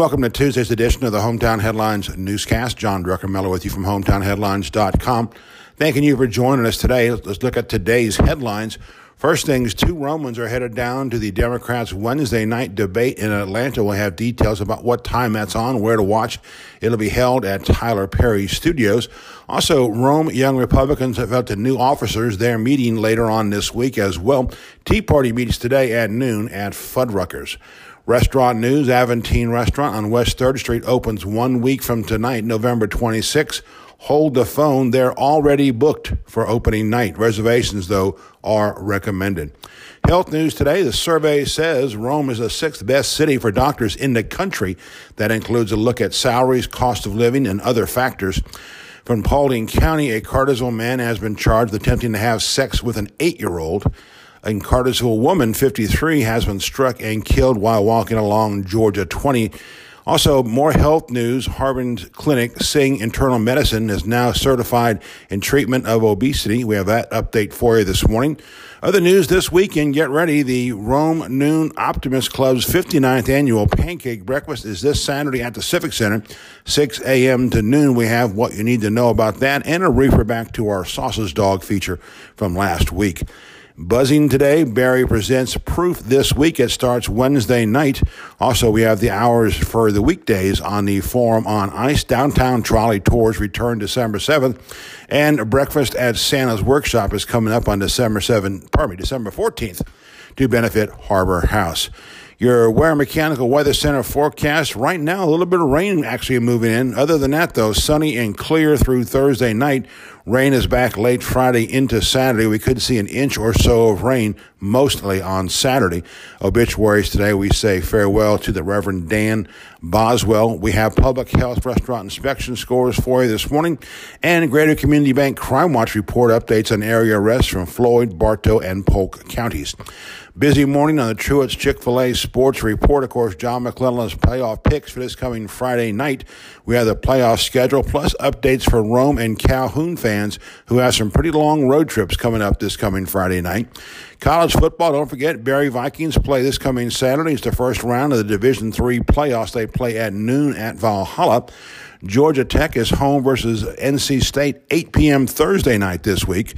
welcome to Tuesday's edition of the Hometown Headlines newscast. John Druckenmiller with you from hometownheadlines.com. Thanking you for joining us today. Let's look at today's headlines. First things, two Romans are headed down to the Democrats' Wednesday night debate in Atlanta. We'll have details about what time that's on, where to watch. It'll be held at Tyler Perry Studios. Also, Rome Young Republicans have elected new officers. They're meeting later on this week as well. Tea Party meets today at noon at Fuddruckers. Restaurant news Aventine Restaurant on West 3rd Street opens one week from tonight, November 26. Hold the phone. They're already booked for opening night. Reservations, though, are recommended. Health news today. The survey says Rome is the sixth best city for doctors in the country. That includes a look at salaries, cost of living, and other factors. From Paulding County, a Cartersville man has been charged with attempting to have sex with an eight year old. A Cartersville woman, 53, has been struck and killed while walking along Georgia 20 also, more health news. Harbin Clinic saying internal medicine is now certified in treatment of obesity. We have that update for you this morning. Other news this weekend, get ready. The Rome Noon Optimist Club's 59th annual pancake breakfast is this Saturday at the Civic Center, 6 a.m. to noon. We have what you need to know about that and a reefer back to our sausage dog feature from last week. Buzzing today, Berry presents Proof this week. It starts Wednesday night. Also, we have the hours for the weekdays on the Forum on Ice. Downtown Trolley Tours return December 7th. And breakfast at Santa's Workshop is coming up on December 7th, pardon me, December 14th to benefit Harbor House. Your Ware Mechanical Weather Center forecast right now, a little bit of rain actually moving in. Other than that, though, sunny and clear through Thursday night. Rain is back late Friday into Saturday. We could see an inch or so of rain mostly on Saturday. Obituaries today, we say farewell to the Reverend Dan Boswell. We have public health restaurant inspection scores for you this morning and Greater Community Bank Crime Watch report updates on area arrests from Floyd, Bartow, and Polk counties. Busy morning on the Truett's Chick fil A Sports Report. Of course, John McClellan's playoff picks for this coming Friday night. We have the playoff schedule plus updates for Rome and Calhoun fans who have some pretty long road trips coming up this coming Friday night. College football, don't forget, Berry Vikings play this coming Saturday. It's the first round of the Division Three playoffs. They play at noon at Valhalla. Georgia Tech is home versus NC State, 8 p.m. Thursday night this week.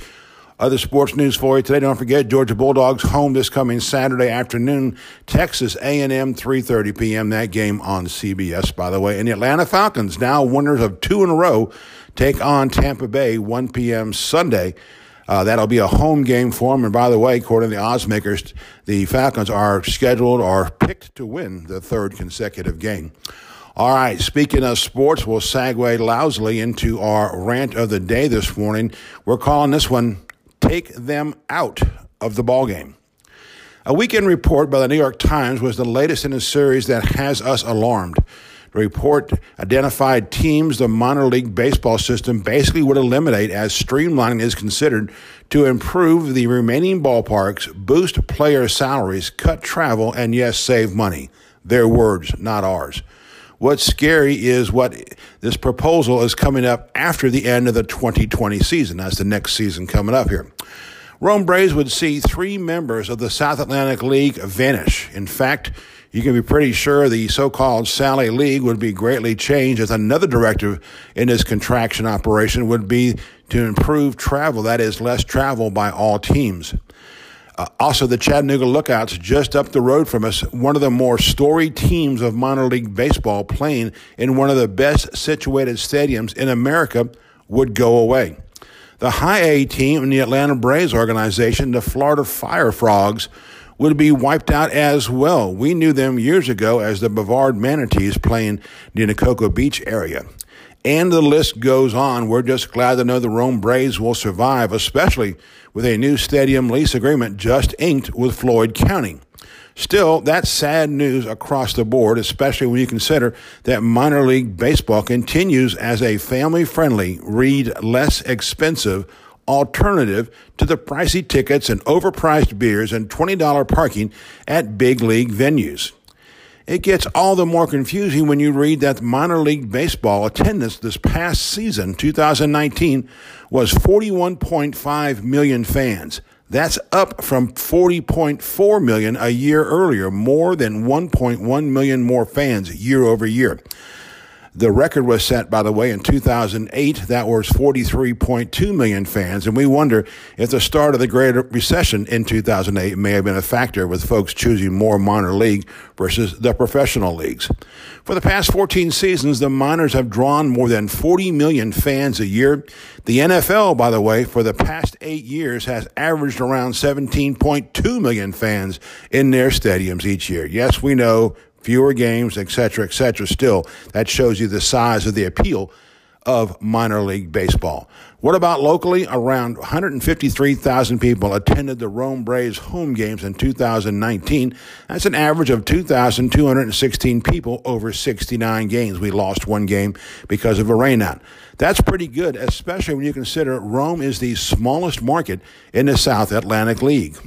Other sports news for you today. Don't forget Georgia Bulldogs home this coming Saturday afternoon. Texas A&M 3:30 p.m. That game on CBS, by the way. And the Atlanta Falcons, now winners of two in a row, take on Tampa Bay 1 p.m. Sunday. Uh, that'll be a home game for them. And by the way, according to the odds makers, the Falcons are scheduled or picked to win the third consecutive game. All right, speaking of sports, we'll segue loudly into our rant of the day this morning. We're calling this one take them out of the ballgame. A weekend report by the New York Times was the latest in a series that has us alarmed. The report identified teams the minor league baseball system basically would eliminate as streamlining is considered to improve the remaining ballparks, boost player salaries, cut travel, and yes, save money. Their words, not ours. What's scary is what this proposal is coming up after the end of the 2020 season. That's the next season coming up here. Rome Braves would see three members of the South Atlantic League vanish. In fact, you can be pretty sure the so-called Sally League would be greatly changed as another directive in this contraction operation would be to improve travel, that is, less travel by all teams. Uh, also, the Chattanooga Lookouts, just up the road from us, one of the more storied teams of minor league baseball playing in one of the best situated stadiums in America, would go away. The high A team in the Atlanta Braves organization, the Florida Fire Frogs, would be wiped out as well. We knew them years ago as the Brevard Manatees playing in the Nacoco Beach area. And the list goes on. We're just glad to know the Rome Braves will survive, especially with a new stadium lease agreement just inked with Floyd County. Still, that's sad news across the board, especially when you consider that minor league baseball continues as a family friendly, read less expensive alternative to the pricey tickets and overpriced beers and $20 parking at big league venues. It gets all the more confusing when you read that minor league baseball attendance this past season, 2019, was 41.5 million fans. That's up from 40.4 million a year earlier, more than 1.1 million more fans year over year. The record was set, by the way, in 2008. That was 43.2 million fans. And we wonder if the start of the Great Recession in 2008 may have been a factor with folks choosing more minor league versus the professional leagues. For the past 14 seasons, the minors have drawn more than 40 million fans a year. The NFL, by the way, for the past eight years has averaged around 17.2 million fans in their stadiums each year. Yes, we know fewer games, etc., etc. Still, that shows you the size of the appeal of minor league baseball. What about locally? Around 153,000 people attended the Rome Braves home games in 2019. That's an average of 2,216 people over 69 games. We lost one game because of a rainout. That's pretty good, especially when you consider Rome is the smallest market in the South Atlantic League.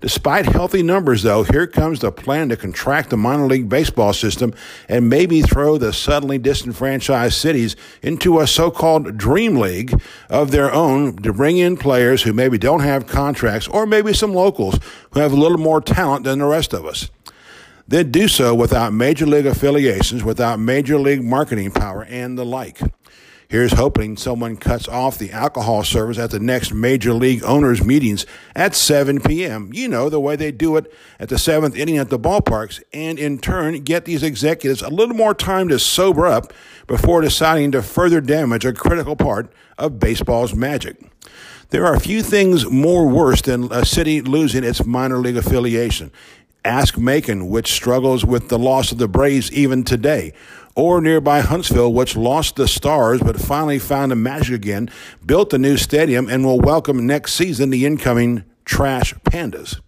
Despite healthy numbers, though, here comes the plan to contract the minor league baseball system and maybe throw the suddenly disenfranchised cities into a so called dream league of their own to bring in players who maybe don't have contracts or maybe some locals who have a little more talent than the rest of us. Then do so without major league affiliations, without major league marketing power, and the like. Here's hoping someone cuts off the alcohol service at the next major league owners meetings at 7 p.m. You know, the way they do it at the seventh inning at the ballparks, and in turn get these executives a little more time to sober up before deciding to further damage a critical part of baseball's magic. There are few things more worse than a city losing its minor league affiliation. Ask Macon, which struggles with the loss of the Braves even today. Or nearby Huntsville, which lost the Stars but finally found the magic again, built a new stadium, and will welcome next season the incoming Trash Pandas.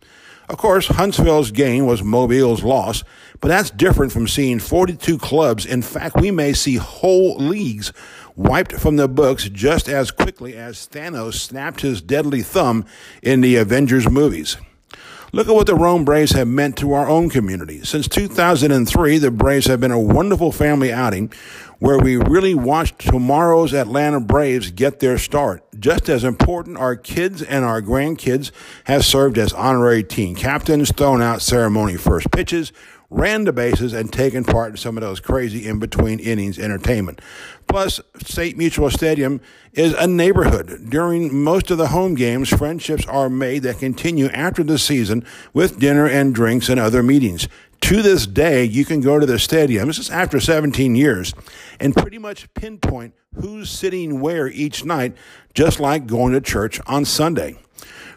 Of course, Huntsville's gain was Mobile's loss, but that's different from seeing 42 clubs. In fact, we may see whole leagues wiped from the books just as quickly as Thanos snapped his deadly thumb in the Avengers movies. Look at what the Rome Braves have meant to our own community. Since 2003, the Braves have been a wonderful family outing where we really watched tomorrow's Atlanta Braves get their start. Just as important, our kids and our grandkids have served as honorary team captains, thrown out ceremony first pitches, ran the bases, and taken part in some of those crazy in between innings entertainment. Plus, State Mutual Stadium is a neighborhood. During most of the home games, friendships are made that continue after the season with dinner and drinks and other meetings. To this day, you can go to the stadium, this is after 17 years, and pretty much pinpoint who's sitting where each night, just like going to church on Sunday.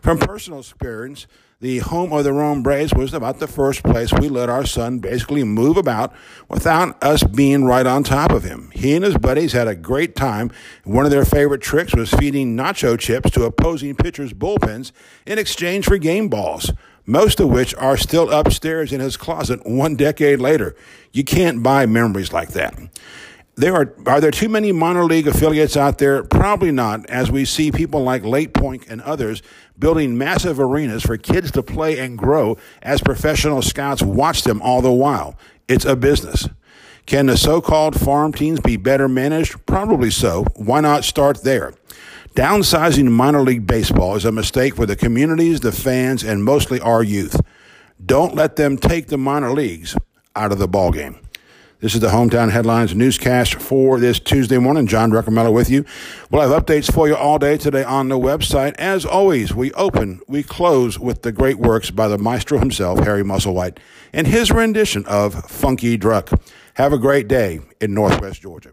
From personal experience, the home of the Rome Braves was about the first place we let our son basically move about without us being right on top of him. He and his buddies had a great time. One of their favorite tricks was feeding nacho chips to opposing pitchers' bullpens in exchange for game balls, most of which are still upstairs in his closet one decade later. You can't buy memories like that there are are there too many minor league affiliates out there? Probably not, as we see people like LakePoint and others building massive arenas for kids to play and grow as professional scouts watch them all the while. It's a business. Can the so-called farm teams be better managed? Probably so. Why not start there? Downsizing minor league baseball is a mistake for the communities, the fans, and mostly our youth. Don't let them take the minor leagues out of the ballgame. This is the Hometown Headlines newscast for this Tuesday morning. John Druckenmiller with you. We'll have updates for you all day today on the website. As always, we open, we close with the great works by the maestro himself, Harry Musselwhite, and his rendition of Funky Druck. Have a great day in Northwest Georgia.